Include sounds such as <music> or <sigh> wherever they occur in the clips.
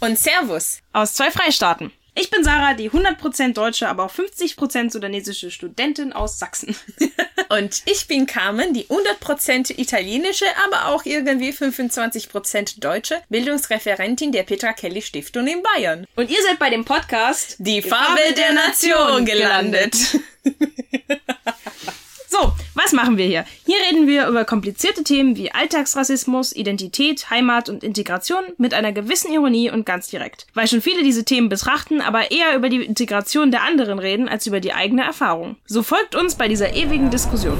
Und Servus. Aus zwei Freistaaten. Ich bin Sarah, die 100% deutsche, aber auch 50% sudanesische Studentin aus Sachsen. <laughs> Und ich bin Carmen, die 100% italienische, aber auch irgendwie 25% deutsche Bildungsreferentin der Petra Kelly Stiftung in Bayern. Und ihr seid bei dem Podcast Die Farbe der Nation gelandet. <laughs> So, was machen wir hier? Hier reden wir über komplizierte Themen wie Alltagsrassismus, Identität, Heimat und Integration mit einer gewissen Ironie und ganz direkt. Weil schon viele diese Themen betrachten, aber eher über die Integration der anderen reden als über die eigene Erfahrung. So folgt uns bei dieser ewigen Diskussion.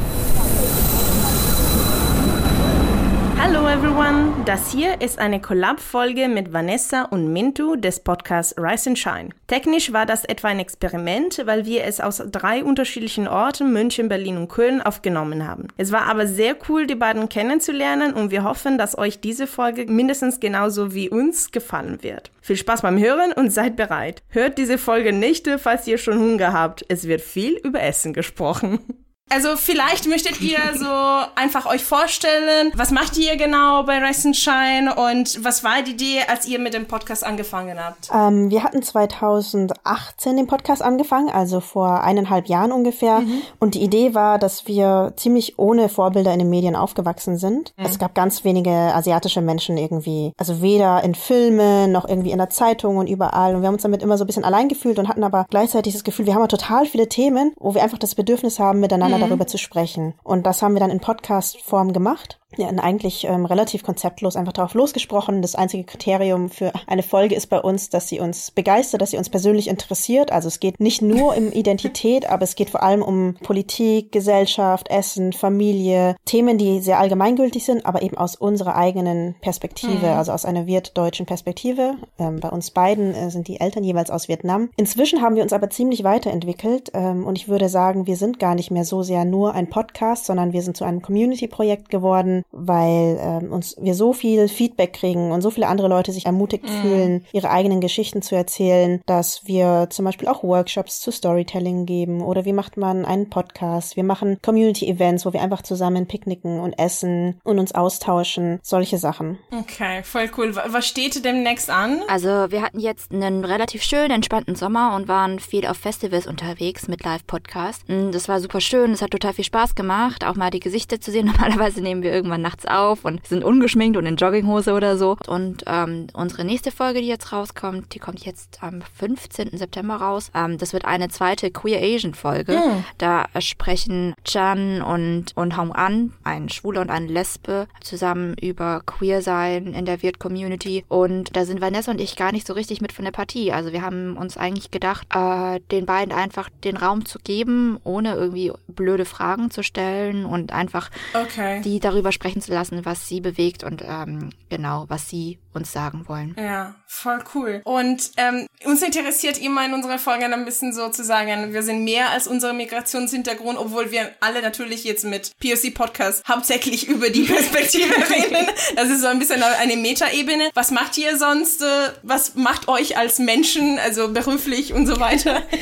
Hallo everyone, das hier ist eine Collab-Folge mit Vanessa und Mintu des Podcasts Rise and Shine. Technisch war das etwa ein Experiment, weil wir es aus drei unterschiedlichen Orten, München, Berlin und Köln, aufgenommen haben. Es war aber sehr cool, die beiden kennenzulernen und wir hoffen, dass euch diese Folge mindestens genauso wie uns gefallen wird. Viel Spaß beim Hören und seid bereit. Hört diese Folge nicht, falls ihr schon Hunger habt. Es wird viel über Essen gesprochen. <laughs> Also vielleicht möchtet ihr so einfach euch vorstellen, was macht ihr genau bei Rise and Shine und was war die Idee, als ihr mit dem Podcast angefangen habt? Ähm, wir hatten 2018 den Podcast angefangen, also vor eineinhalb Jahren ungefähr. Mhm. Und die Idee war, dass wir ziemlich ohne Vorbilder in den Medien aufgewachsen sind. Mhm. Es gab ganz wenige asiatische Menschen irgendwie, also weder in Filmen noch irgendwie in der Zeitung und überall. Und wir haben uns damit immer so ein bisschen allein gefühlt und hatten aber gleichzeitig das Gefühl, wir haben ja total viele Themen, wo wir einfach das Bedürfnis haben, miteinander mhm. Darüber zu sprechen. Und das haben wir dann in Podcast-Form gemacht. Hatten eigentlich ähm, relativ konzeptlos einfach darauf losgesprochen. Das einzige Kriterium für eine Folge ist bei uns, dass sie uns begeistert, dass sie uns persönlich interessiert. Also es geht nicht nur um <laughs> Identität, aber es geht vor allem um Politik, Gesellschaft, Essen, Familie, Themen, die sehr allgemeingültig sind, aber eben aus unserer eigenen Perspektive, mhm. also aus einer wirtdeutschen Perspektive. Ähm, bei uns beiden äh, sind die Eltern jeweils aus Vietnam. Inzwischen haben wir uns aber ziemlich weiterentwickelt ähm, und ich würde sagen, wir sind gar nicht mehr so sehr nur ein Podcast, sondern wir sind zu einem Community-Projekt geworden weil ähm, uns wir so viel Feedback kriegen und so viele andere Leute sich ermutigt mhm. fühlen, ihre eigenen Geschichten zu erzählen, dass wir zum Beispiel auch Workshops zu Storytelling geben oder wie macht man einen Podcast? Wir machen Community-Events, wo wir einfach zusammen picknicken und essen und uns austauschen, solche Sachen. Okay, voll cool. Was steht demnächst an? Also wir hatten jetzt einen relativ schönen, entspannten Sommer und waren viel auf Festivals unterwegs mit Live-Podcast. Das war super schön, es hat total viel Spaß gemacht, auch mal die Gesichter zu sehen. <laughs> Normalerweise nehmen wir irgendwann irgendwann nachts auf und sind ungeschminkt und in Jogginghose oder so. Und ähm, unsere nächste Folge, die jetzt rauskommt, die kommt jetzt am 15. September raus. Ähm, das wird eine zweite Queer Asian Folge. Mhm. Da sprechen Chan und, und Hong An, ein Schwuler und eine Lesbe, zusammen über Queer sein in der Wirt-Community. Und da sind Vanessa und ich gar nicht so richtig mit von der Partie. Also wir haben uns eigentlich gedacht, äh, den beiden einfach den Raum zu geben, ohne irgendwie blöde Fragen zu stellen und einfach okay. die darüber sprechen zu lassen, was sie bewegt und ähm, genau, was sie uns sagen wollen. Ja, voll cool. Und ähm, uns interessiert immer in unserer Folge ein bisschen so zu sagen, wir sind mehr als unser Migrationshintergrund, obwohl wir alle natürlich jetzt mit POC Podcast hauptsächlich über die Perspektive <laughs> reden. Das ist so ein bisschen eine Metaebene. Was macht ihr sonst? Äh, was macht euch als Menschen, also beruflich und so weiter? <laughs>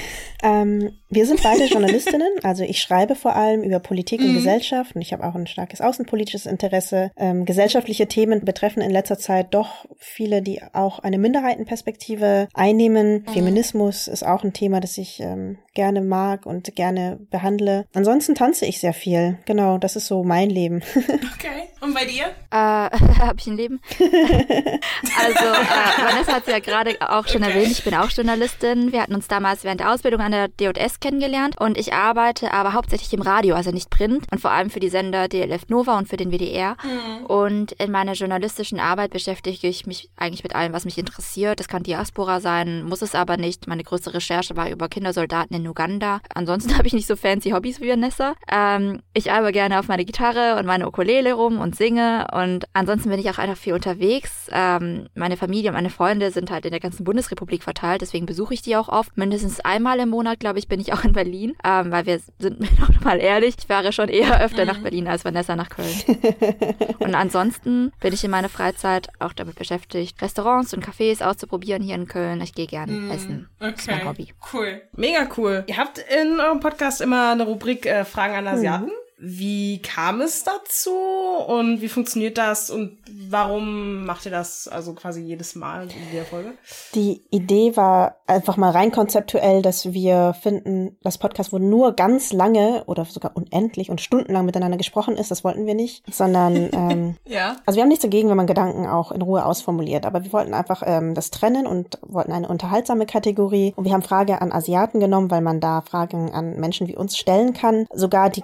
Ähm, wir sind beide <laughs> Journalistinnen, also ich schreibe vor allem über Politik und mhm. Gesellschaft und ich habe auch ein starkes außenpolitisches Interesse. Ähm, gesellschaftliche Themen betreffen in letzter Zeit doch viele, die auch eine Minderheitenperspektive einnehmen. Mhm. Feminismus ist auch ein Thema, das ich ähm, gerne mag und gerne behandle. Ansonsten tanze ich sehr viel. Genau, das ist so mein Leben. <laughs> okay. Und bei dir? Äh, <laughs> habe ich ein Leben? also, äh, Vanessa hat es ja gerade auch schon okay. erwähnt, ich bin auch Journalistin. Wir hatten uns damals während der Ausbildung an der DJS kennengelernt und ich arbeite aber hauptsächlich im Radio, also nicht Print und vor allem für die Sender DLF Nova und für den WDR. Mhm. Und in meiner journalistischen Arbeit beschäftige ich mich eigentlich mit allem, was mich interessiert. Das kann Diaspora sein, muss es aber nicht. Meine größte Recherche war über Kindersoldaten in Uganda. Ansonsten <laughs> habe ich nicht so fancy Hobbys wie Vanessa. Ähm, ich arbeite gerne auf meine Gitarre und meine Ukulele rum und singe und ansonsten bin ich auch einfach viel unterwegs. Ähm, meine Familie und meine Freunde sind halt in der ganzen Bundesrepublik verteilt, deswegen besuche ich die auch oft. Mindestens einmal im Monat, glaube ich, bin ich auch in Berlin, ähm, weil wir sind <laughs> noch mal ehrlich, ich fahre schon eher öfter nach Berlin als Vanessa nach Köln. <laughs> und ansonsten bin ich in meiner Freizeit auch damit beschäftigt, Restaurants und Cafés auszuprobieren hier in Köln. Ich gehe gerne mm, essen. Okay. Das ist mein Hobby. Cool. Mega cool. Ihr habt in eurem Podcast immer eine Rubrik äh, Fragen an Asiaten. Mhm. Wie kam es dazu und wie funktioniert das und warum macht ihr das also quasi jedes Mal in der Folge? Die Idee war einfach mal rein konzeptuell, dass wir finden, das Podcast, wo nur ganz lange oder sogar unendlich und stundenlang miteinander gesprochen ist, das wollten wir nicht, sondern <laughs> ähm, Ja. also wir haben nichts dagegen, wenn man Gedanken auch in Ruhe ausformuliert, aber wir wollten einfach ähm, das trennen und wollten eine unterhaltsame Kategorie und wir haben Frage an Asiaten genommen, weil man da Fragen an Menschen wie uns stellen kann, sogar die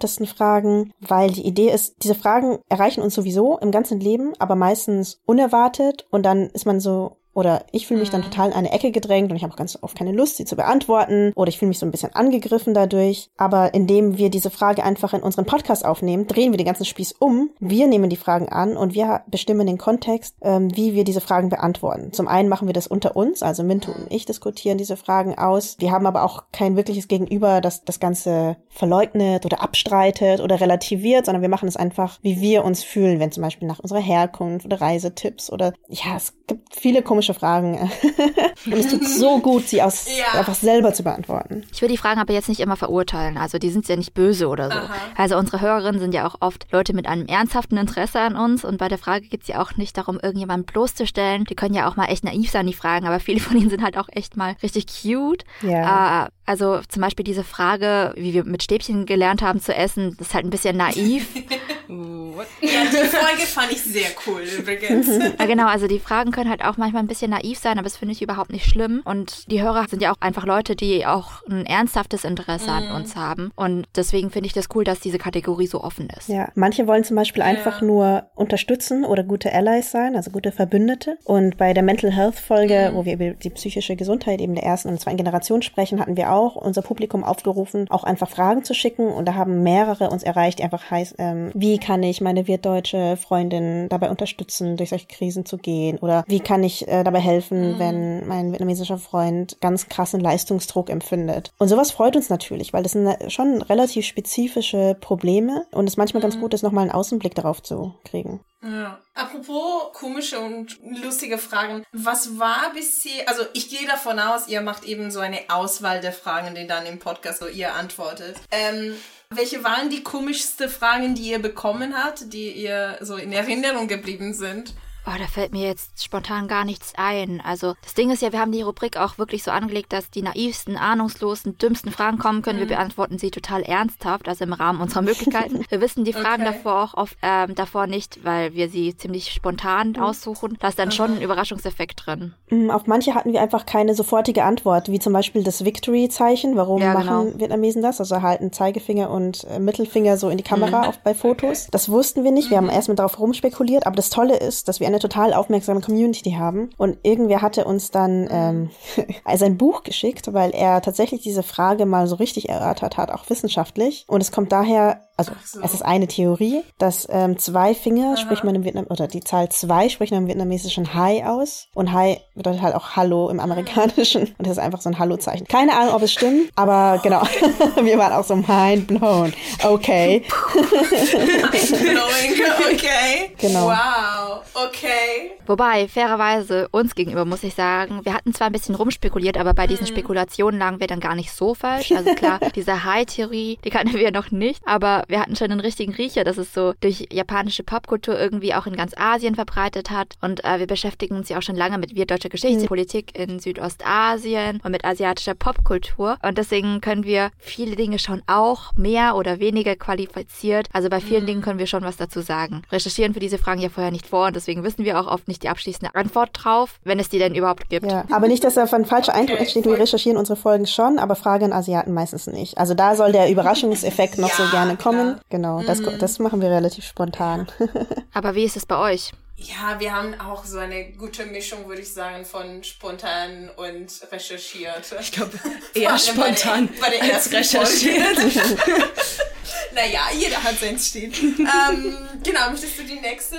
klischeehaftesten Fragen, weil die Idee ist, diese Fragen erreichen uns sowieso im ganzen Leben, aber meistens unerwartet und dann ist man so oder ich fühle mich dann total in eine Ecke gedrängt und ich habe auch ganz oft keine Lust, sie zu beantworten. Oder ich fühle mich so ein bisschen angegriffen dadurch. Aber indem wir diese Frage einfach in unseren Podcast aufnehmen, drehen wir den ganzen Spieß um. Wir nehmen die Fragen an und wir bestimmen den Kontext, ähm, wie wir diese Fragen beantworten. Zum einen machen wir das unter uns, also Minto und ich diskutieren diese Fragen aus. Wir haben aber auch kein wirkliches Gegenüber, das das Ganze verleugnet oder abstreitet oder relativiert, sondern wir machen es einfach, wie wir uns fühlen, wenn zum Beispiel nach unserer Herkunft oder Reisetipps oder ja, es gibt viele komische Fragen. <laughs> und es tut so gut, sie aus Ja. einfach selber zu beantworten. Ich will die Fragen aber jetzt nicht immer verurteilen. Also die sind ja nicht böse oder so. Aha. Also unsere Hörerinnen sind ja auch oft Leute mit einem ernsthaften Interesse an uns. Und bei der Frage geht es ja auch nicht darum, irgendjemanden bloßzustellen. Die können ja auch mal echt naiv sein, die Fragen. Aber viele von ihnen sind halt auch echt mal richtig cute. Ja. Äh, also zum Beispiel diese Frage, wie wir mit Stäbchen gelernt haben zu essen, das ist halt ein bisschen naiv. <laughs> Ja, die Folge fand ich sehr cool übrigens. <laughs> Ja, genau, also die Fragen können halt auch manchmal ein bisschen naiv sein, aber das finde ich überhaupt nicht schlimm. Und die Hörer sind ja auch einfach Leute, die auch ein ernsthaftes Interesse an uns haben. Und deswegen finde ich das cool, dass diese Kategorie so offen ist. Ja, manche wollen zum Beispiel einfach nur unterstützen oder gute Allies sein, also gute Verbündete. Und bei der Mental Health Folge, wo wir über die psychische Gesundheit eben der ersten und zweiten Generation sprechen, hatten wir auch unser Publikum aufgerufen, auch einfach Fragen zu schicken. Und da haben mehrere uns erreicht, die einfach heißt, ähm, wie kann ich meine wirtdeutsche Freundin dabei unterstützen, durch solche Krisen zu gehen? Oder wie kann ich äh, dabei helfen, wenn mein vietnamesischer Freund ganz krassen Leistungsdruck empfindet? Und sowas freut uns natürlich, weil das sind äh, schon relativ spezifische Probleme und es manchmal ganz gut ist, nochmal einen Außenblick darauf zu kriegen. Ja. Apropos komische und lustige Fragen. Was war bisher, also ich gehe davon aus, ihr macht eben so eine Auswahl der Fragen, die dann im Podcast so ihr antwortet. Ähm, welche waren die komischste Fragen, die ihr bekommen habt, die ihr so in Erinnerung geblieben sind? Oh, da fällt mir jetzt spontan gar nichts ein. Also das Ding ist ja, wir haben die Rubrik auch wirklich so angelegt, dass die naivsten, ahnungslosen, dümmsten Fragen kommen können. Wir beantworten sie total ernsthaft, also im Rahmen unserer Möglichkeiten. <laughs> Wir wissen die Fragen Okay. davor auch oft ähm, davor nicht, weil wir sie ziemlich spontan aussuchen. Da ist dann schon ein Überraschungseffekt drin. Mm, Auf manche hatten wir einfach keine sofortige Antwort, wie zum Beispiel das Victory-Zeichen. Warum Ja, machen genau. Vietnamesen das? Also halten Zeigefinger und äh, Mittelfinger so in die Kamera auf bei Fotos. Das wussten wir nicht. Wir haben erstmal darauf rumspekuliert. Aber das Tolle ist, dass wir eine total aufmerksame Community haben. Und irgendwer hatte uns dann ähm, <laughs> also Buch geschickt, weil er tatsächlich diese Frage mal so richtig erörtert hat, auch wissenschaftlich. Und es kommt daher, also so. es ist eine Theorie, dass ähm, zwei Finger spricht man im Vietnam, oder die Zahl zwei spricht man im vietnamesischen Hi aus. Und Hi bedeutet halt auch Hallo im amerikanischen. Und das ist einfach so ein Hallo-Zeichen. Keine Ahnung, ob es stimmt, aber genau. <laughs> wir waren auch so mind blown. Okay. Blowing, <laughs> okay. Genau. Wow, okay. Wobei, fairerweise uns gegenüber muss ich sagen, wir hatten zwar ein bisschen rumspekuliert, aber bei diesen Spekulationen lagen wir dann gar nicht so falsch. Also klar, <laughs> diese High-Theorie, die kannten wir noch nicht, aber wir hatten schon einen richtigen Riecher, dass es so durch japanische Popkultur irgendwie auch in ganz Asien verbreitet hat. Und äh, wir beschäftigen uns ja auch schon lange mit wirtdeutscher Geschichte, Politik in Südostasien und mit asiatischer Popkultur. Und deswegen können wir viele Dinge schon auch mehr oder weniger qualifiziert. Also bei vielen Dingen können wir schon was dazu sagen. Recherchieren für diese Fragen ja vorher nicht vor und deswegen wissen wir auch oft nicht die abschließende Antwort drauf, wenn es die denn überhaupt gibt. Ja, aber nicht, dass da ein falscher Eindruck entsteht. Wir recherchieren unsere Folgen schon, aber Frage an Asiaten meistens nicht. Also da soll der Überraschungseffekt noch so Ja, gerne kommen. Klar. Genau, das, das machen wir relativ spontan. Aber wie ist es bei euch? Ja, wir haben auch so eine gute Mischung, würde ich sagen, von spontan und recherchiert. Ich glaube, <laughs> eher allem bei der- spontan bei der als recherchiert. <laughs> Naja, jeder hat sein Stil. ähm, genau, möchtest du die nächste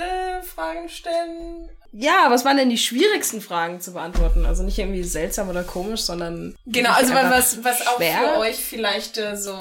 Frage stellen? Ja, was waren denn die schwierigsten Fragen zu beantworten? Also nicht irgendwie seltsam oder komisch, sondern. Genau, also was, was auch schwer. für euch vielleicht äh, so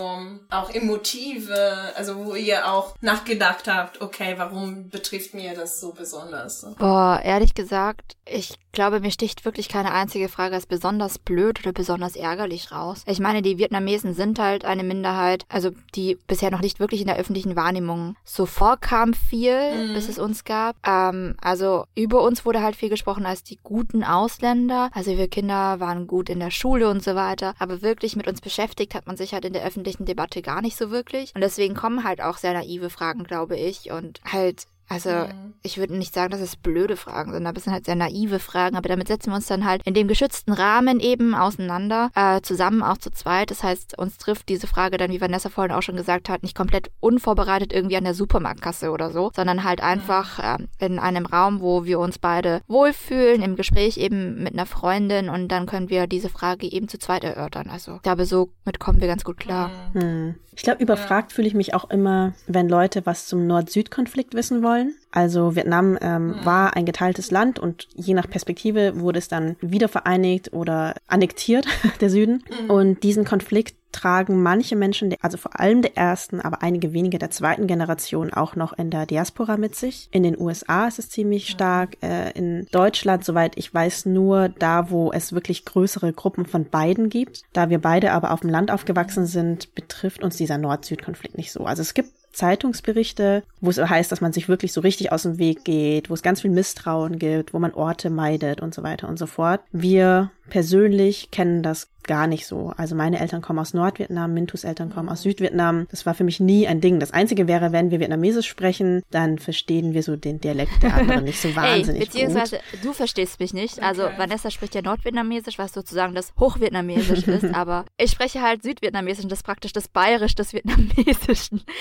auch Emotive, also wo ihr auch nachgedacht habt, okay, warum betrifft mir das so besonders? Boah, ehrlich gesagt, ich glaube, mir sticht wirklich keine einzige Frage als besonders blöd oder besonders ärgerlich raus. Ich meine, die Vietnamesen sind halt eine Minderheit, also die bisher noch nicht wirklich in der öffentlichen Wahrnehmung so vorkam viel, bis es uns gab. Ähm, also über uns wurde halt viel gesprochen als die guten Ausländer. Also wir Kinder waren gut in der Schule und so weiter. Aber wirklich mit uns beschäftigt hat man sich halt in der öffentlichen Debatte gar nicht so wirklich. Und deswegen kommen halt auch sehr naive Fragen, glaube ich. Und halt also ich würde nicht sagen, dass es blöde Fragen sind, aber es sind halt sehr naive Fragen. Aber damit setzen wir uns dann halt in dem geschützten Rahmen eben auseinander, äh, zusammen auch zu zweit. Das heißt, uns trifft diese Frage dann, wie Vanessa vorhin auch schon gesagt hat, nicht komplett unvorbereitet irgendwie an der Supermarktkasse oder so, sondern halt einfach ähm, in einem Raum, wo wir uns beide wohlfühlen, im Gespräch eben mit einer Freundin und dann können wir diese Frage eben zu zweit erörtern. Also ich glaube, so mit kommen wir ganz gut klar. Hm. Ich glaube, überfragt fühle ich mich auch immer, wenn Leute was zum Nord-Süd-Konflikt wissen wollen. Also Vietnam ähm, war ein geteiltes Land und je nach Perspektive wurde es dann wieder vereinigt oder annektiert, <laughs> der Süden. Und diesen Konflikt tragen manche Menschen, also vor allem der ersten, aber einige wenige der zweiten Generation auch noch in der Diaspora mit sich. In den USA ist es ziemlich stark, äh, in Deutschland, soweit ich weiß, nur da, wo es wirklich größere Gruppen von beiden gibt. Da wir beide aber auf dem Land aufgewachsen sind, betrifft uns dieser Nord-Süd-Konflikt nicht so. Also es gibt Zeitungsberichte, wo es heißt, dass man sich wirklich so richtig aus dem Weg geht, wo es ganz viel Misstrauen gibt, wo man Orte meidet und so weiter und so fort. Wir persönlich kennen das gar nicht so. Also meine Eltern kommen aus Nordvietnam, Mintus Eltern kommen aus Südvietnam. Das war für mich nie ein Ding. Das Einzige wäre, wenn wir Vietnamesisch sprechen, dann verstehen wir so den Dialekt der anderen nicht so <laughs> wahnsinnig beziehungsweise gut. du verstehst mich nicht. Also Vanessa spricht ja Nordvietnamesisch, was sozusagen das Hochvietnamesisch <laughs> ist, aber ich spreche halt Südvietnamesisch und das ist praktisch das Bayerisch des Vietnamesischen. <laughs>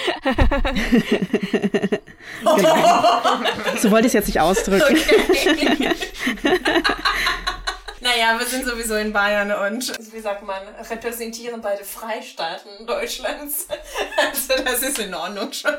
So wollte ich es jetzt nicht ausdrücken. Naja, wir sind sowieso in Bayern und, wie sagt man, repräsentieren beide Freistaaten Deutschlands. <laughs> Also das ist in Ordnung schon.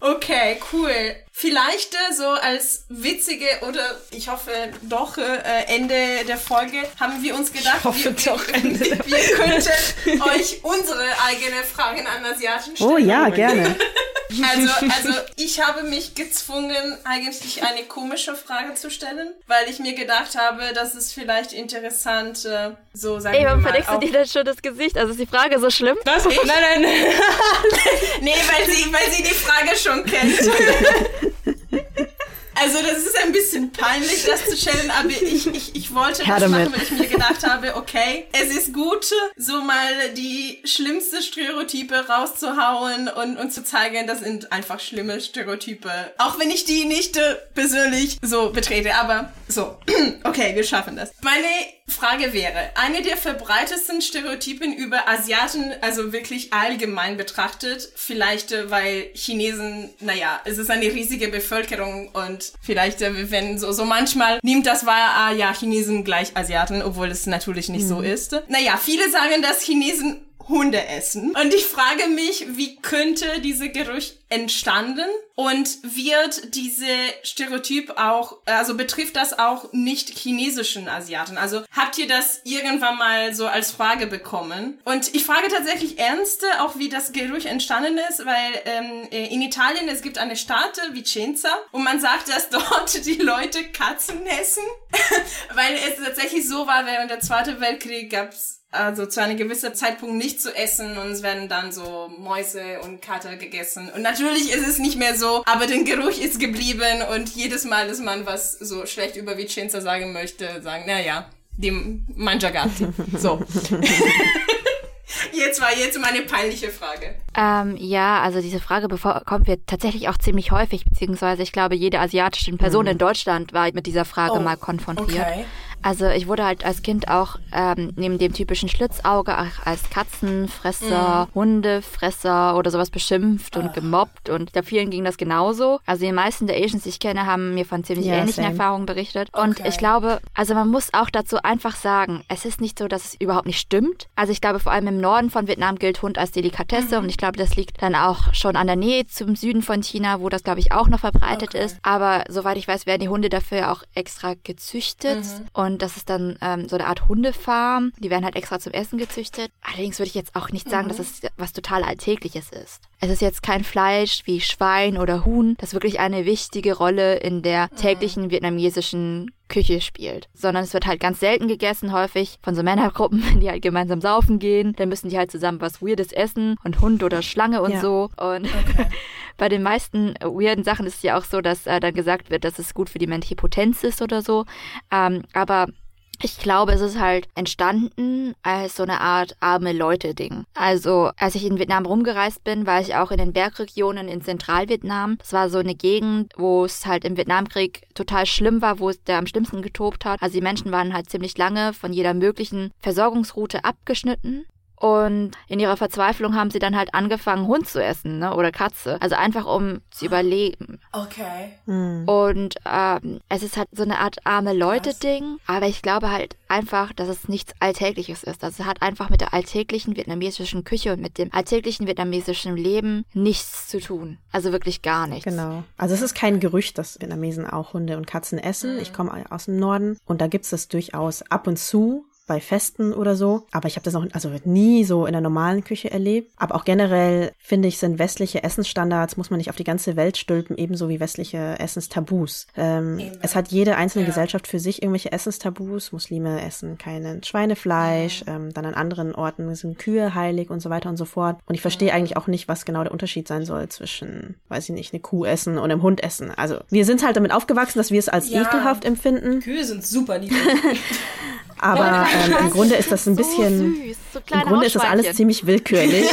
Okay, cool. Vielleicht äh, so als witzige oder ich hoffe doch äh, Ende der Folge haben wir uns gedacht, Ich hoffe wir, doch Ende wir könnten euch unsere eigene Fragen an Asiaten stellen. Oh ja, gerne. <laughs> Also, <laughs> also ich habe mich gezwungen, eigentlich eine komische Frage zu stellen, weil ich mir gedacht habe, dass es vielleicht interessant, äh, so sagen Ey, wir warum mal. verdeckst du dir denn schon das Gesicht? Also ist die Frage so schlimm? Was? Nein, nein, nein. <laughs> Nee, weil sie, weil sie die Frage schon kennt. <laughs> Also das ist ein bisschen peinlich, das zu stellen, aber ich, ich, ich wollte das machen, weil ich mir gedacht habe, okay, es ist gut, so mal die schlimmste Stereotype rauszuhauen und, und zu zeigen, das sind einfach schlimme Stereotype. Auch wenn ich die nicht äh, persönlich so betrete, aber so, <clears throat> okay, wir schaffen das. Meine Frage wäre, eine der verbreitetsten Stereotypen über Asiaten, also wirklich allgemein betrachtet, vielleicht äh, weil Chinesen, naja, es ist eine riesige Bevölkerung und vielleicht, äh, wenn so, so manchmal nimmt das wahr, ah ja, Chinesen gleich Asiaten, obwohl es natürlich nicht so ist. Naja, viele sagen, dass Chinesen Hunde essen. Und ich frage mich, wie könnte dieser Gerücht entstanden? Und wird diese Stereotyp auch, also betrifft das auch nicht chinesischen Asiaten? Also habt ihr das irgendwann mal so als Frage bekommen? Und ich frage tatsächlich ernste, auch wie das Gerücht entstanden ist, weil ähm, in Italien, es gibt eine Stadt, Vicenza, und man sagt, dass <laughs> dort die Leute Katzen essen, <laughs> weil es tatsächlich so war, während der Zweiten Weltkrieg gab's also zu einem gewissen Zeitpunkt nicht zu essen und es werden dann so Mäuse und Kater gegessen. Und natürlich ist es nicht mehr so, aber der Geruch ist geblieben und jedes Mal, dass man was so schlecht über Vicenza sagen möchte, sagen, naja, die Mangiagati. So. <laughs> jetzt war jetzt meine peinliche Frage. Ähm, ja, also diese Frage bekommen wir tatsächlich auch ziemlich häufig, beziehungsweise ich glaube, jede asiatische Person in Deutschland war mit dieser Frage Oh, mal konfrontiert. okay. Also ich wurde halt als Kind auch ähm, neben dem typischen Schlitzauge auch als Katzenfresser, Mhm. Hundefresser oder sowas beschimpft und gemobbt und da vielen ging das genauso. Also die meisten der Asians, die ich kenne, haben mir von ziemlich Ja, ähnlichen same. Erfahrungen berichtet. Und Okay. ich glaube, also man muss auch dazu einfach sagen, es ist nicht so, dass es überhaupt nicht stimmt. Also ich glaube, vor allem im Norden von Vietnam gilt Hund als Delikatesse und ich glaube, das liegt dann auch schon an der Nähe zum Süden von China, wo das, glaube ich, auch noch verbreitet ist. Aber soweit ich weiß, werden die Hunde dafür auch extra gezüchtet und das ist dann ähm, so eine Art Hundefarm. Die werden halt extra zum Essen gezüchtet. Allerdings würde ich jetzt auch nicht sagen, dass es was total Alltägliches ist. Es ist jetzt kein Fleisch wie Schwein oder Huhn, das wirklich eine wichtige Rolle in der täglichen vietnamesischen Küche spielt, sondern es wird halt ganz selten gegessen, häufig von so Männergruppen, <laughs> die halt gemeinsam saufen gehen. Dann müssen die halt zusammen was Weirdes essen und Hund oder Schlange und Ja. so. Und <laughs> bei den meisten äh, weirden Sachen ist es ja auch so, dass äh, dann gesagt wird, dass es gut für die männliche Potenz ist oder so. Ähm, aber ich glaube, es ist halt entstanden als so eine Art arme Leute-Ding. Also, als ich in Vietnam rumgereist bin, war ich auch in den Bergregionen in Zentralvietnam. Das war so eine Gegend, wo es halt im Vietnamkrieg total schlimm war, wo es der am schlimmsten getobt hat. Also die Menschen waren halt ziemlich lange von jeder möglichen Versorgungsroute abgeschnitten. Und in ihrer Verzweiflung haben sie dann halt angefangen, Hund zu essen, ne? Oder Katze. Also einfach um zu überleben. Okay. Und ähm, es ist halt so eine Art arme Leute-Ding, aber ich glaube halt einfach, dass es nichts Alltägliches ist. Also es hat einfach mit der alltäglichen vietnamesischen Küche und mit dem alltäglichen vietnamesischen Leben nichts zu tun. Also wirklich gar nichts. Genau. Also es ist kein Gerücht, dass Vietnamesen auch Hunde und Katzen essen. Ich komme aus dem Norden und da gibt's das durchaus ab und zu bei Festen oder so. Aber ich habe das noch also nie so in der normalen Küche erlebt. Aber auch generell finde ich, sind westliche Essensstandards, muss man nicht auf die ganze Welt stülpen, ebenso wie westliche Essenstabus. Ähm, es hat jede einzelne Gesellschaft für sich irgendwelche Essenstabus. Muslime essen keinen Schweinefleisch, ähm, dann an anderen Orten sind Kühe heilig und so weiter und so fort. Und ich verstehe eigentlich auch nicht, was genau der Unterschied sein soll zwischen, weiß ich nicht, eine Kuh essen und einem Hund essen. Also wir sind halt damit aufgewachsen, dass wir es als Ja. ekelhaft empfinden. Kühe sind super niedlich. <laughs> <laughs> Aber ähm, im Grunde ist das ein bisschen, So süß, so im Grunde ist das alles ziemlich willkürlich.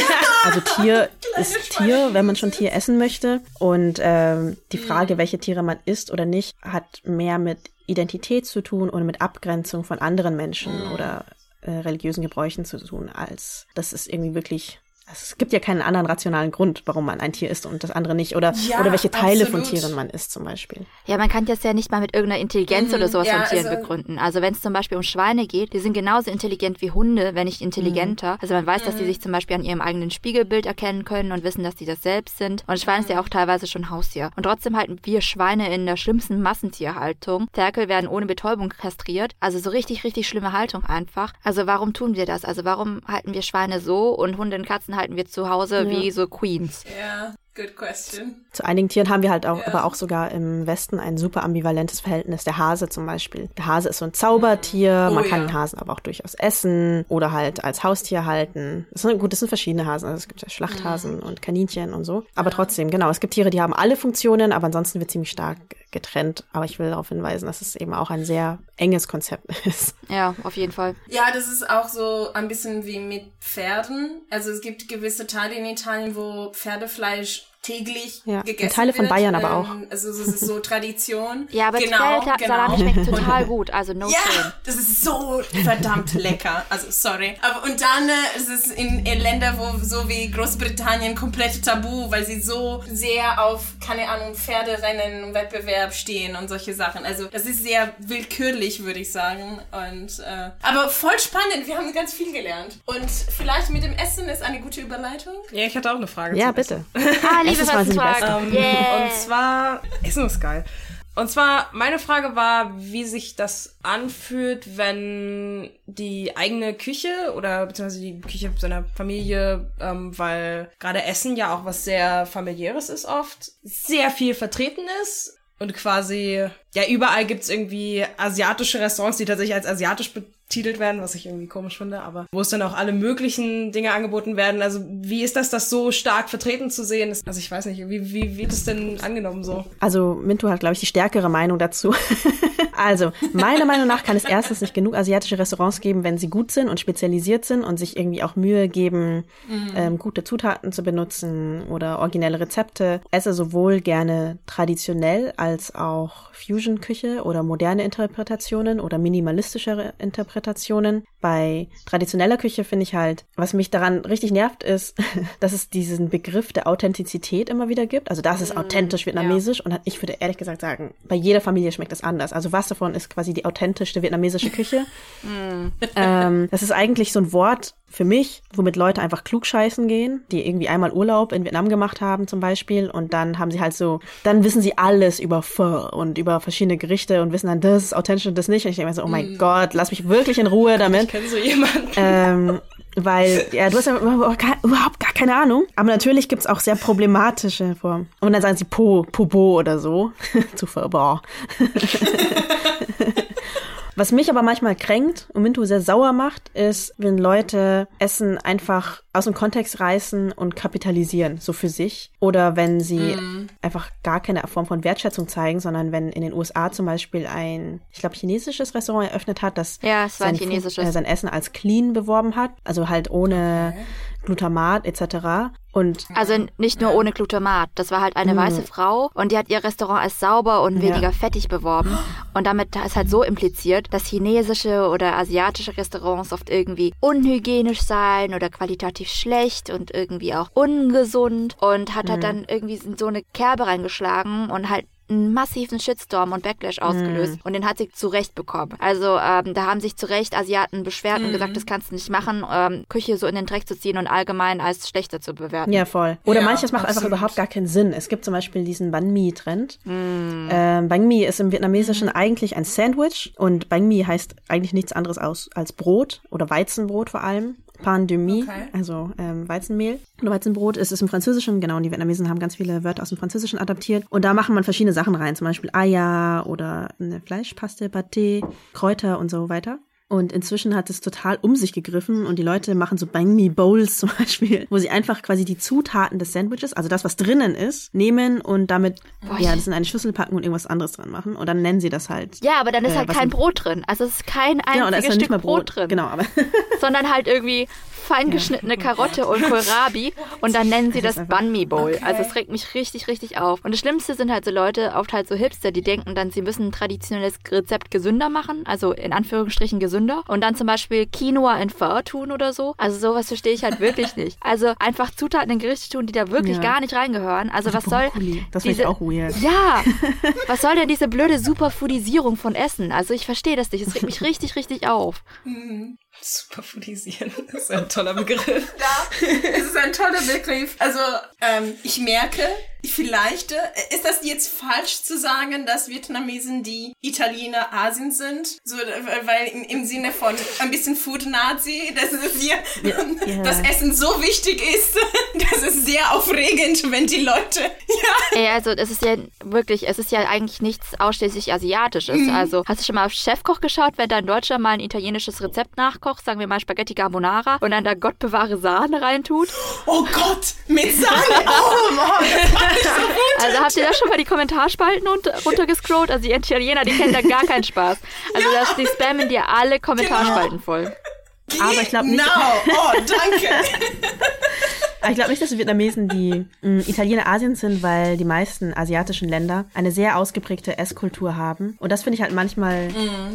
Also Tier ist Tier, wenn man schon Tier essen möchte. Und ähm, die Frage, welche Tiere man isst oder nicht, hat mehr mit Identität zu tun und mit Abgrenzung von anderen Menschen oder äh, religiösen Gebräuchen zu tun, als das ist irgendwie wirklich. Also Es gibt ja keinen anderen rationalen Grund, warum man ein Tier isst und das andere nicht. Oder, Ja, oder welche Teile von absolut. Tieren man isst zum Beispiel. Ja, man kann das ja nicht mal mit irgendeiner Intelligenz oder sowas ja, von Tieren also- begründen. Also wenn es zum Beispiel um Schweine geht, die sind genauso intelligent wie Hunde, wenn nicht intelligenter. Also man weiß, dass die sich zum Beispiel an ihrem eigenen Spiegelbild erkennen können und wissen, dass die das selbst sind. Und Schwein ist ja auch teilweise schon Haustier. Und trotzdem halten wir Schweine in der schlimmsten Massentierhaltung. Ferkel werden ohne Betäubung kastriert. Also so richtig, richtig schlimme Haltung einfach. Also warum tun wir das? Also warum halten wir Schweine so und Hunde und Katzen halten wir zu Hause wie so Queens? Ja, good question. Zu einigen Tieren haben wir halt auch, aber auch sogar im Westen ein super ambivalentes Verhältnis. Der Hase zum Beispiel. Der Hase ist so ein Zaubertier. Oh Man kann ja. den Hasen aber auch durchaus essen oder halt als Haustier halten. Das sind, gut, das sind verschiedene Hasen. Also es gibt ja Schlachthasen Mhm. und Kaninchen und so. Aber trotzdem, genau. Es gibt Tiere, die haben alle Funktionen, aber ansonsten wird ziemlich stark getrennt. Aber ich will darauf hinweisen, dass es eben auch ein sehr enges Konzept <laughs> ist. Ja, auf jeden Fall. Ja, das ist auch so ein bisschen wie mit Pferden. Also es gibt gewisse Teile in Italien, wo Pferdefleisch täglich Ja, gegessen und Teile von wird. Bayern aber Ähm, auch. Also es ist so Tradition. <laughs> Ja, aber genau, Zwiebelsalami genau. schmeckt total gut. Also no Ja, shame. das ist so verdammt <laughs> lecker. Also sorry. Aber und dann äh, ist es in, in Länder, wo so wie Großbritannien komplett tabu, weil sie so sehr auf keine Ahnung Pferderennen, Wettbewerb stehen und solche Sachen. Also das ist sehr willkürlich, würde ich sagen. Und äh, aber voll spannend. Wir haben ganz viel gelernt. Und vielleicht mit dem Essen ist eine gute Überleitung. ja, ich hatte auch eine Frage. Ja, zum bitte. <laughs> Ah, liebe sind die Wissensfragen. Ähm, Yeah. Und zwar, Essen ist geil. Und zwar, meine Frage war, wie sich das anfühlt, wenn die eigene Küche oder beziehungsweise die Küche seiner Familie, ähm, weil gerade Essen ja auch was sehr familiäres ist oft, sehr viel vertreten ist und quasi, ja, überall gibt's irgendwie asiatische Restaurants, die tatsächlich als asiatisch betitelt werden, was ich irgendwie komisch finde, aber wo es dann auch alle möglichen Dinge angeboten werden. Also wie ist das, das so stark vertreten zu sehen? Also ich weiß nicht, wie, wie wird es denn angenommen so? Also Mintu hat, glaube ich, die stärkere Meinung dazu. <laughs> also, meiner Meinung nach kann es erstens nicht genug asiatische Restaurants geben, wenn sie gut sind und spezialisiert sind und sich irgendwie auch Mühe geben, ähm, gute Zutaten zu benutzen oder originelle Rezepte. Esse sowohl gerne traditionell als auch Fusion-Küche oder moderne Interpretationen oder minimalistischere Interpretationen. Bei traditioneller Küche finde ich halt, was mich daran richtig nervt, ist, <laughs> dass es diesen Begriff der Authentizität immer wieder gibt. Also das ist authentisch vietnamesisch und ich würde ehrlich gesagt sagen, bei jeder Familie schmeckt das anders. Also was davon ist quasi die authentischste vietnamesische Küche? <laughs> ähm, das ist eigentlich so ein Wort, für mich, womit Leute einfach klugscheißen gehen, die irgendwie einmal Urlaub in Vietnam gemacht haben zum Beispiel und dann haben sie halt so, dann wissen sie alles über Pho und über verschiedene Gerichte und wissen dann, das ist authentisch und das nicht. Und ich denke mir so, oh mein Gott, lass mich wirklich in Ruhe <laughs> damit. Ich kenne so jemanden. Ähm, weil, <laughs> ja, du hast ja überhaupt gar keine Ahnung. Aber natürlich gibt's auch sehr problematische Formen. Und dann sagen sie Po, Pobo oder so. <laughs> Zu boah. Was mich aber manchmal kränkt und Mintu sehr sauer macht, ist, wenn Leute Essen einfach aus dem Kontext reißen und kapitalisieren, so für sich. Oder wenn sie Mhm. einfach gar keine Form von Wertschätzung zeigen, sondern wenn in den USA zum Beispiel ein, ich glaube, chinesisches Restaurant eröffnet hat, das Ja, sein, äh, sein Essen als clean beworben hat, also halt ohne Glutamat etc. Und Also nicht nur ohne Glutamat. Das war halt eine weiße Frau und die hat ihr Restaurant als sauber und Mhm. Ja. weniger fettig beworben. Und damit ist halt so impliziert, dass chinesische oder asiatische Restaurants oft irgendwie unhygienisch sein oder qualitativ schlecht und irgendwie auch ungesund und hat Mhm. halt dann irgendwie in so eine Kerbe reingeschlagen und halt einen massiven Shitstorm und Backlash ausgelöst und den hat sie zu Recht bekommen. Also ähm, da haben sich zu Recht Asiaten beschwert und gesagt, das kannst du nicht machen, ähm, Küche so in den Dreck zu ziehen und allgemein als schlechter zu bewerten. Ja, voll. Oder Ja, manches macht einfach absolut. überhaupt gar keinen Sinn. Es gibt zum Beispiel diesen Banh Mi-Trend. Ähm, Banh Mi ist im Vietnamesischen eigentlich ein Sandwich und Banh Mi heißt eigentlich nichts anderes aus, als Brot oder Weizenbrot vor allem. Pain de mie, Okay. also ähm, Weizenmehl oder Weizenbrot. Es ist im Französischen, genau, und die Vietnamesen haben ganz viele Wörter aus dem Französischen adaptiert. Und da machen man verschiedene Sachen rein, zum Beispiel Eier oder eine Fleischpaste, Pâté, Kräuter und so weiter. Und inzwischen hat es total um sich gegriffen und die Leute machen so Bang Me Bowls <laughs> zum Beispiel, wo sie einfach quasi die Zutaten des Sandwiches, also das, was drinnen ist, nehmen und damit, ja, das in eine Schüssel packen und irgendwas anderes dran machen. Und dann nennen sie das halt. Ja, aber dann ist Äh, halt kein? Brot drin. Also es ist kein Genau, ist einziges dann Stück nicht mal Brot, Brot, drin. Genau, aber <laughs> <laughs> Sondern halt irgendwie fein geschnittene Karotte und Kohlrabi und dann nennen sie das einfach- Banh Mi Bowl. Okay. Also es regt mich richtig, richtig auf. Und das Schlimmste sind halt so Leute, oft halt so Hipster, die denken dann, sie müssen ein traditionelles Rezept gesünder machen, also in Anführungsstrichen gesünder und dann zum Beispiel Quinoa in Pho tun oder so. Also sowas verstehe ich halt wirklich nicht. Also einfach Zutaten in Gerichte tun, die da wirklich Ja. gar nicht reingehören. Also was soll das finde ich diese- auch weird. ja, <laughs> was soll denn diese blöde Superfoodisierung von Essen? Also ich verstehe das nicht. Es regt mich richtig, richtig auf. Superfoodisieren. Das <laughs> ist ein toller Begriff. <laughs> Ja, es ist ein toller Begriff. Also, ähm, ich merke, vielleicht, äh, ist das jetzt falsch zu sagen, dass Vietnamesen die Italiener Asien sind? So, äh, weil im, im Sinne von ein bisschen Food-Nazi, dass es hier, ja. <laughs> das Essen so wichtig ist, das ist sehr aufregend, wenn die Leute, ja, Ey, also es ist ja wirklich, es ist ja eigentlich nichts ausschließlich Asiatisches. Also hast du schon mal auf Chefkoch geschaut, wenn dein Deutscher mal ein italienisches Rezept nachkocht, sagen wir mal Spaghetti Carbonara und dann da Gott bewahre Sahne reintut? oh Gott, mit Sahne, oh Mann, <laughs> so. Also habt ihr da schon mal die Kommentarspalten unter, runtergescrollt? Also die Italiener, die kennen da gar keinen Spaß. Also das, die spammen dir alle Kommentarspalten voll. Aber ich glaub nicht- Genau, <laughs> oh, danke. <laughs> Aber ich glaube nicht, dass die Vietnamesen die mh, Italiener Asiens sind, weil die meisten asiatischen Länder eine sehr ausgeprägte Esskultur haben. Und das finde ich halt manchmal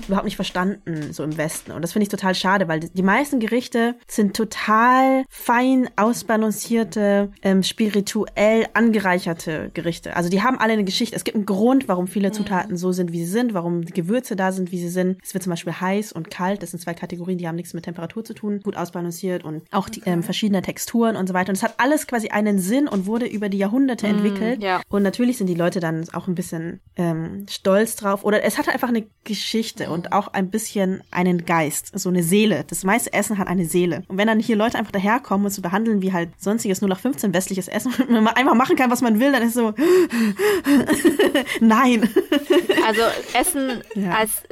überhaupt nicht verstanden, so im Westen. Und das finde ich total schade, weil die, meisten Gerichte sind total fein ausbalancierte, ähm, spirituell angereicherte Gerichte. Also die haben alle eine Geschichte. Es gibt einen Grund, warum viele Zutaten so sind, wie sie sind, warum die Gewürze da sind, wie sie sind. Es wird zum Beispiel heiß und kalt. Das sind zwei Kategorien, die haben nichts mit Temperatur zu tun. Gut ausbalanciert und auch die, ähm, verschiedene Texturen und so weiter. Und es hat alles quasi einen Sinn und wurde über die Jahrhunderte entwickelt. ja. Und natürlich sind die Leute dann auch ein bisschen ähm, stolz drauf. Oder es hat einfach eine Geschichte und auch ein bisschen einen Geist, so eine Seele. Das meiste Essen hat eine Seele. Und wenn dann hier Leute einfach daherkommen und zu behandeln wie halt sonstiges 0815 westliches Essen, <laughs> und man einfach machen kann, was man will, dann ist so, <laughs> nein. Also Essen <laughs> Ja. als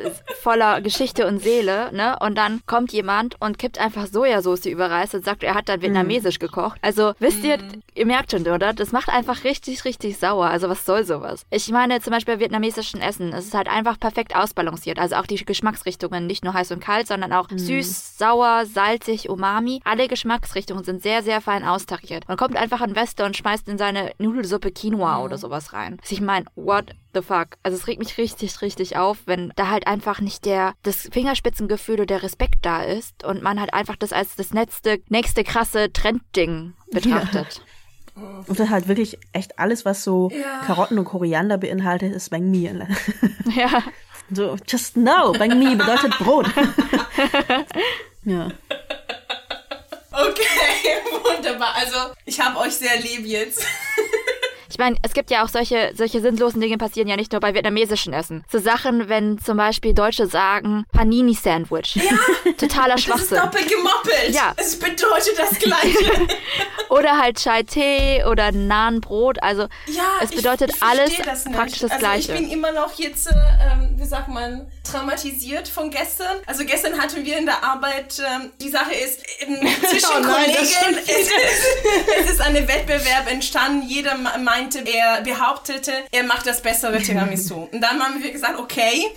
voller Geschichte und Seele, ne? Und dann kommt jemand und kippt einfach Sojasauce über Reis und sagt, er hat dann vietnamesisch gekocht. Also wisst ihr, ihr merkt schon, oder? Das macht einfach richtig, richtig sauer. Also was soll sowas? Ich meine zum Beispiel bei vietnamesischen Essen, es ist halt einfach perfekt ausbalanciert. Also auch die Geschmacksrichtungen, nicht nur heiß und kalt, sondern auch süß, sauer, salzig, umami. Alle Geschmacksrichtungen sind sehr, sehr fein austariert. Man kommt einfach an Weste und schmeißt in seine Nudelsuppe Quinoa oder sowas rein. Also ich meine, what the fuck? Also es regt mich richtig, richtig auf, wenn da halt einfach nicht der, das Fingerspitzengefühl oder der Respekt da ist und man halt einfach das als das nächste, nächste krasse Trendding betrachtet. Und dann halt wirklich echt alles, was so Ja. Karotten und Koriander beinhaltet, ist Bang Mi. <laughs> Ja. So, just know, Bang Mi bedeutet Brot. <laughs> ja. Okay, <laughs> wunderbar. Also, ich habe euch sehr lieb jetzt. Ich meine, es gibt ja auch solche, solche sinnlosen Dinge passieren ja nicht nur bei vietnamesischen Essen. So Sachen, wenn zum Beispiel Deutsche sagen Panini-Sandwich. Ja. <laughs> Totaler Das ist Schwachsinn. doppelt gemoppelt. Ja. Es bedeutet das Gleiche. <laughs> Oder halt Chai-Tee oder Nahenbrot. Also Ja, es bedeutet alles praktisch das also Gleiche. Ich bin immer noch jetzt, äh, ähm, wie sagt man, traumatisiert von gestern. Also gestern hatten wir in der Arbeit, ähm, die Sache ist, ähm, <laughs> zwischen Oh nein, Kollegen, <laughs> es ist, es ist ein Wettbewerb entstanden. Jeder meinte, er behauptete, er macht das bessere Tiramisu. <laughs> Und dann haben wir gesagt, okay,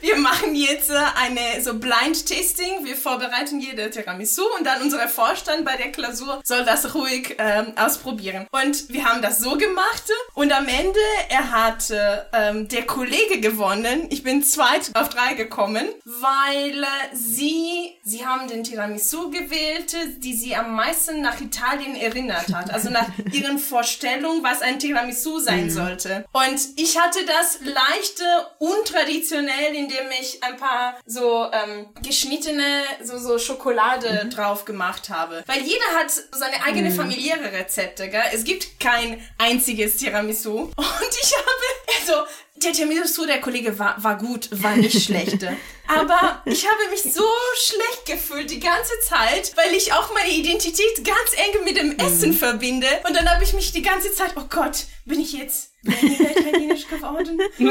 wir machen jetzt äh, eine so Blind Tasting. Wir vorbereiten jede Tiramisu und dann unser Vorstand bei der Klausur soll das ruhig ähm, ausprobieren. Und wir haben das so gemacht und am Ende, er hat äh, ähm, der Kollege gewonnen. Ich bin zweit auf drei gekommen, weil äh, sie, sie haben den Tiramisu gewählt, äh, die sie am meisten nach Italien erinnert hat. Also nach <laughs> ihren Vorstellungen, was ein Tiramisu sein sollte. Und ich hatte das leichte, untraditionell, indem ich ein paar so ähm, geschnittene, so, so Schokolade drauf gemacht habe. Weil jeder hat seine eigene familiäre Rezepte, gell? Es gibt kein einziges Tiramisu. <laughs> Und ich habe, also, der Tiramisu, der Kollege war, war gut, war nicht schlecht. <laughs> Aber ich habe mich so schlecht gefühlt die ganze Zeit, weil ich auch meine Identität ganz eng mit dem Essen verbinde. Und dann habe ich mich die ganze Zeit, oh Gott, bin ich jetzt italienisch geworden? <laughs> ich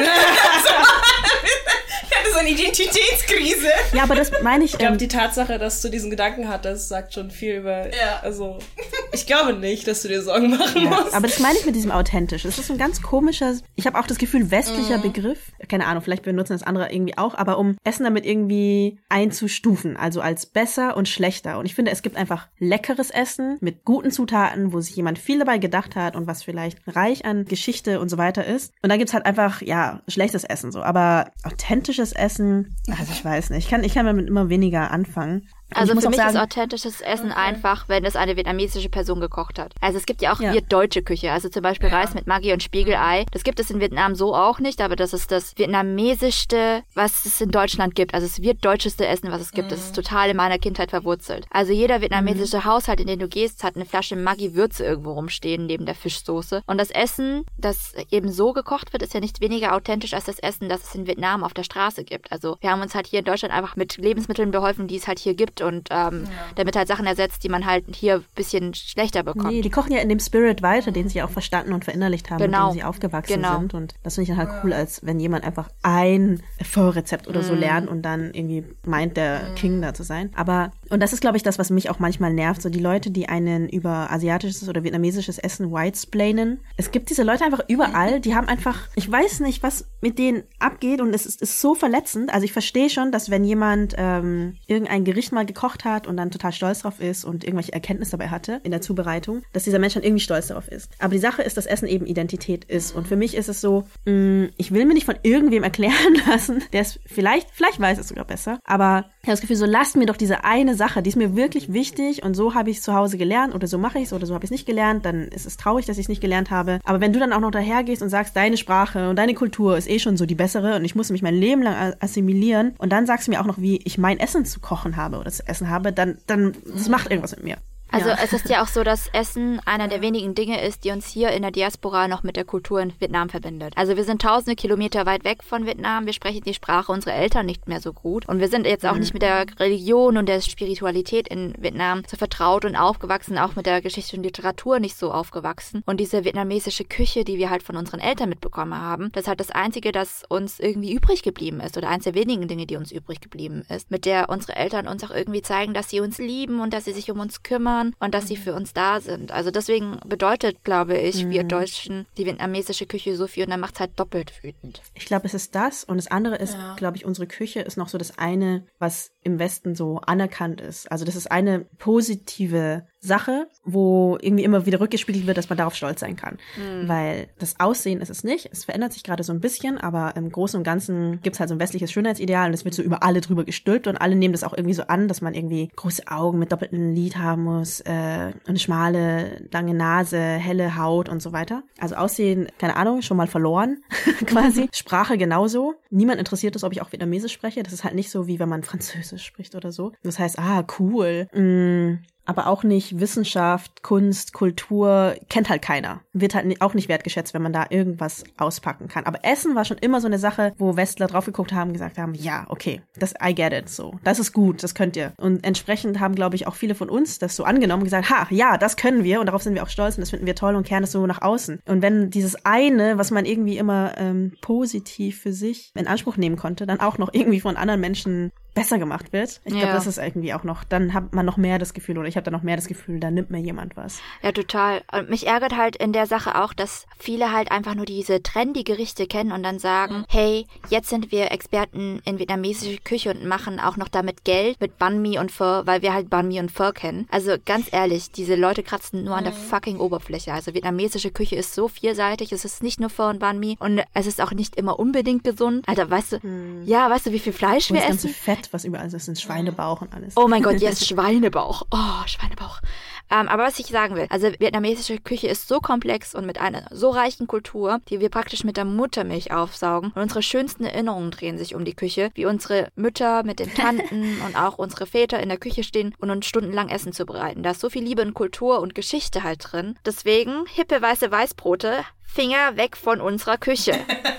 hatte so eine Identitätskrise. ja, aber das meine ich. Ich glaube, Ähm, die Tatsache, dass du diesen Gedanken hattest, sagt schon viel über. Ja. Also, ich glaube nicht, dass du dir Sorgen machen musst. aber das meine ich mit diesem authentisch. Es ist ein ganz komischer, ich habe auch das Gefühl, westlicher Begriff. Keine Ahnung, vielleicht benutzen das andere irgendwie auch, aber um Essen damit irgendwie einzustufen, also als besser und schlechter. Und ich finde, es gibt einfach leckeres Essen mit guten Zutaten, wo sich jemand viel dabei gedacht hat und was vielleicht reich an Geschichte und so weiter ist. Und dann gibt's halt einfach, ja, schlechtes Essen so. Aber authentisches Essen, also ich weiß nicht, ich kann, ich kann damit immer weniger anfangen. Also für mich sagen, ist authentisches Essen einfach, wenn es eine vietnamesische Person gekocht hat. Also es gibt ja auch Ja. vietdeutsche Küche, also zum Beispiel Reis mit Maggi und Spiegelei. Das gibt es in Vietnam so auch nicht, aber das ist das vietnamesischste, was es in Deutschland gibt. Also das vietdeutscheste Essen, was es gibt. Das ist total in meiner Kindheit verwurzelt. Also jeder vietnamesische Haushalt, in den du gehst, hat eine Flasche Maggi-Würze irgendwo rumstehen, neben der Fischsoße. Und das Essen, das eben so gekocht wird, ist ja nicht weniger authentisch als das Essen, das es in Vietnam auf der Straße gibt. Also wir haben uns halt hier in Deutschland einfach mit Lebensmitteln beholfen, die es halt hier gibt und ähm, damit halt Sachen ersetzt, die man halt hier ein bisschen schlechter bekommt. Nee, die kochen ja in dem Spirit weiter, den sie auch verstanden und verinnerlicht haben, Genau. mit dem sie aufgewachsen Genau. sind. Und das finde ich dann halt cool, als wenn jemand einfach ein Vorrezept oder so Mhm. lernt und dann irgendwie meint, der King da zu sein. Aber, und das ist, glaube ich, das, was mich auch manchmal nervt, so die Leute, die einen über asiatisches oder vietnamesisches Essen whitesplainen. Es gibt diese Leute einfach überall, die haben einfach, ich weiß nicht, was mit denen abgeht und es ist, ist so verletzend. Also ich verstehe schon, dass wenn jemand ähm, irgendein Gericht mal gekocht hat und dann total stolz drauf ist und irgendwelche Erkenntnisse dabei hatte in der Zubereitung, dass dieser Mensch dann irgendwie stolz darauf ist. Aber die Sache ist, dass Essen eben Identität ist. Und für mich ist es so, mh, ich will mir nicht von irgendwem erklären <laughs> lassen, der es vielleicht, vielleicht weiß es sogar besser, aber ich habe das Gefühl, so lasst mir doch diese eine Sache, die ist mir wirklich wichtig und so habe ich es zu Hause gelernt oder so mache ich es oder so habe ich es nicht gelernt, dann ist es traurig, dass ich es nicht gelernt habe. Aber wenn du dann auch noch dahergehst und sagst, deine Sprache und deine Kultur ist eh schon so die bessere und ich muss mich mein Leben lang assimilieren und dann sagst du mir auch noch, wie ich mein Essen zu kochen habe oder zu essen habe, dann, dann, das macht irgendwas mit mir. Also ja. es ist ja auch so, dass Essen einer der wenigen Dinge ist, die uns hier in der Diaspora noch mit der Kultur in Vietnam verbindet. Also wir sind tausende Kilometer weit weg von Vietnam, wir sprechen die Sprache unserer Eltern nicht mehr so gut und wir sind jetzt auch nicht mit der Religion und der Spiritualität in Vietnam so vertraut und aufgewachsen, auch mit der Geschichte und Literatur nicht so aufgewachsen. Und diese vietnamesische Küche, die wir halt von unseren Eltern mitbekommen haben, das ist halt das Einzige, das uns irgendwie übrig geblieben ist oder eins der wenigen Dinge, die uns übrig geblieben ist, mit der unsere Eltern uns auch irgendwie zeigen, dass sie uns lieben und dass sie sich um uns kümmern und dass sie für uns da sind. Also deswegen bedeutet, glaube ich, wir Deutschen die vietnamesische Küche so viel und dann macht es halt doppelt wütend. Ich glaube, es ist das. Und das andere ist, glaube ich, unsere Küche ist noch so das eine, was im Westen so anerkannt ist. Also das ist eine positive Sache, wo irgendwie immer wieder rückgespiegelt wird, dass man darauf stolz sein kann. Mhm. Weil das Aussehen ist es nicht. Es verändert sich gerade so ein bisschen, aber im Großen und Ganzen gibt es halt so ein westliches Schönheitsideal und es wird so über alle drüber gestülpt und alle nehmen das auch irgendwie so an, dass man irgendwie große Augen mit doppeltem Lid haben muss, äh, eine schmale, lange Nase, helle Haut und so weiter. Also Aussehen, keine Ahnung, schon mal verloren <laughs> quasi. <laughs> Sprache genauso. Niemand interessiert es, ob ich auch Vietnamesisch spreche. Das ist halt nicht so, wie wenn man Französisch spricht oder so. Das heißt, ah, cool. Mm, aber auch nicht Wissenschaft, Kunst, Kultur, kennt halt keiner. Wird halt auch nicht wertgeschätzt, wenn man da irgendwas auspacken kann. Aber Essen war schon immer so eine Sache, wo Westler drauf geguckt haben, gesagt haben, ja, okay, das, I get it, so. Das ist gut, das könnt ihr. Und entsprechend haben, glaube ich, auch viele von uns das so angenommen, gesagt, ha, ja, das können wir und darauf sind wir auch stolz und das finden wir toll und kehren es so nach außen. Und wenn dieses eine, was man irgendwie immer ähm, positiv für sich in Anspruch nehmen konnte, dann auch noch irgendwie von anderen Menschen besser gemacht wird. Ich glaube, ja. das ist irgendwie auch noch, dann hat man noch mehr das Gefühl, oder ich habe dann noch mehr das Gefühl, da nimmt mir jemand was. Ja, total. Und mich ärgert halt in der Sache auch, dass viele halt einfach nur diese trendy Gerichte kennen und dann sagen, mhm. hey, jetzt sind wir Experten in vietnamesische Küche und machen auch noch damit Geld mit Banh Mi und Pho, weil wir halt Banh Mi und Pho kennen. Also ganz ehrlich, diese Leute kratzen nur an der fucking Oberfläche. Also vietnamesische Küche ist so vielseitig, es ist nicht nur Pho und Banh Mi und es ist auch nicht immer unbedingt gesund. Alter, weißt du, mhm. ja, weißt du, wie viel Fleisch und wir essen? Fett was überall ist. Das ist Schweinebauch und alles. Oh mein Gott, yes, <laughs> Schweinebauch. Oh, Schweinebauch. Ähm, aber was ich sagen will, also vietnamesische Küche ist so komplex und mit einer so reichen Kultur, die wir praktisch mit der Muttermilch aufsaugen. Und unsere schönsten Erinnerungen drehen sich um die Küche, wie unsere Mütter mit den Tanten <laughs> und auch unsere Väter in der Küche stehen und uns stundenlang Essen zu bereiten. Da ist so viel Liebe und Kultur und Geschichte halt drin. Deswegen, hippe weiße Weißbrote, Finger weg von unserer Küche. <laughs>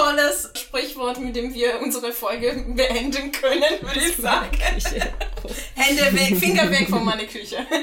Tolles Sprichwort, mit dem wir unsere Folge beenden können, würde ich sagen. <laughs> Hände weg, Finger weg von meiner Küche. <laughs>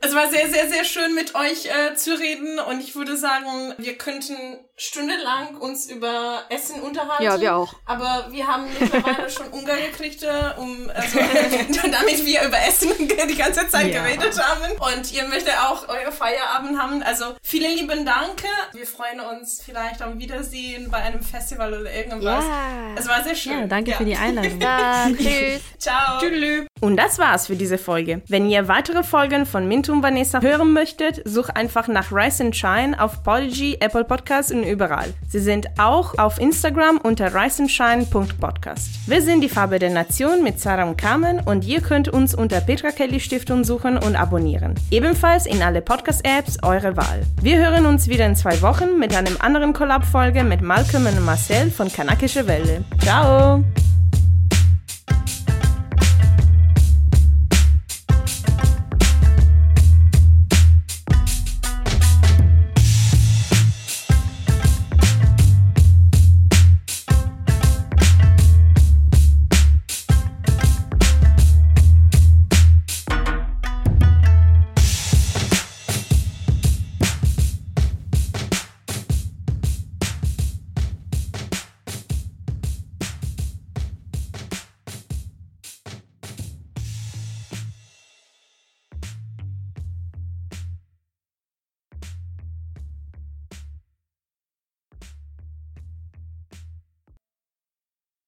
Es war sehr, sehr, sehr schön mit euch äh, zu reden und ich würde sagen, wir könnten stundenlang uns über Essen unterhalten. Ja, wir auch. Aber wir haben mittlerweile schon Hunger gekriegt, äh, um, also, <laughs> damit wir über Essen <laughs> die ganze Zeit ja. geredet haben. Und ihr möchtet auch euer Feierabend haben. Also vielen lieben Dank. Wir freuen uns vielleicht am Wiedersehen bei einem Festival oder irgendwas. Ja. Es war sehr schön. Ja, danke ja. für die Einladung. <laughs> Tschüss. Ciao. Tschüss. Und das war's für diese Folge. Wenn ihr weitere Folgen von Mintu und Vanessa hören möchtet, such einfach nach Rise and Shine auf Podigy, Apple Podcasts und überall. Sie sind auch auf Instagram unter riceandshine.podcast. Wir sind die Farbe der Nation mit Sarah und Carmen und ihr könnt uns unter Petra Kelly Stiftung suchen und abonnieren. Ebenfalls in alle Podcast-Apps eure Wahl. Wir hören uns wieder in zwei Wochen mit einem anderen Collab-Folge mit Malcolm und Marcel von Kanakische Welle. Ciao!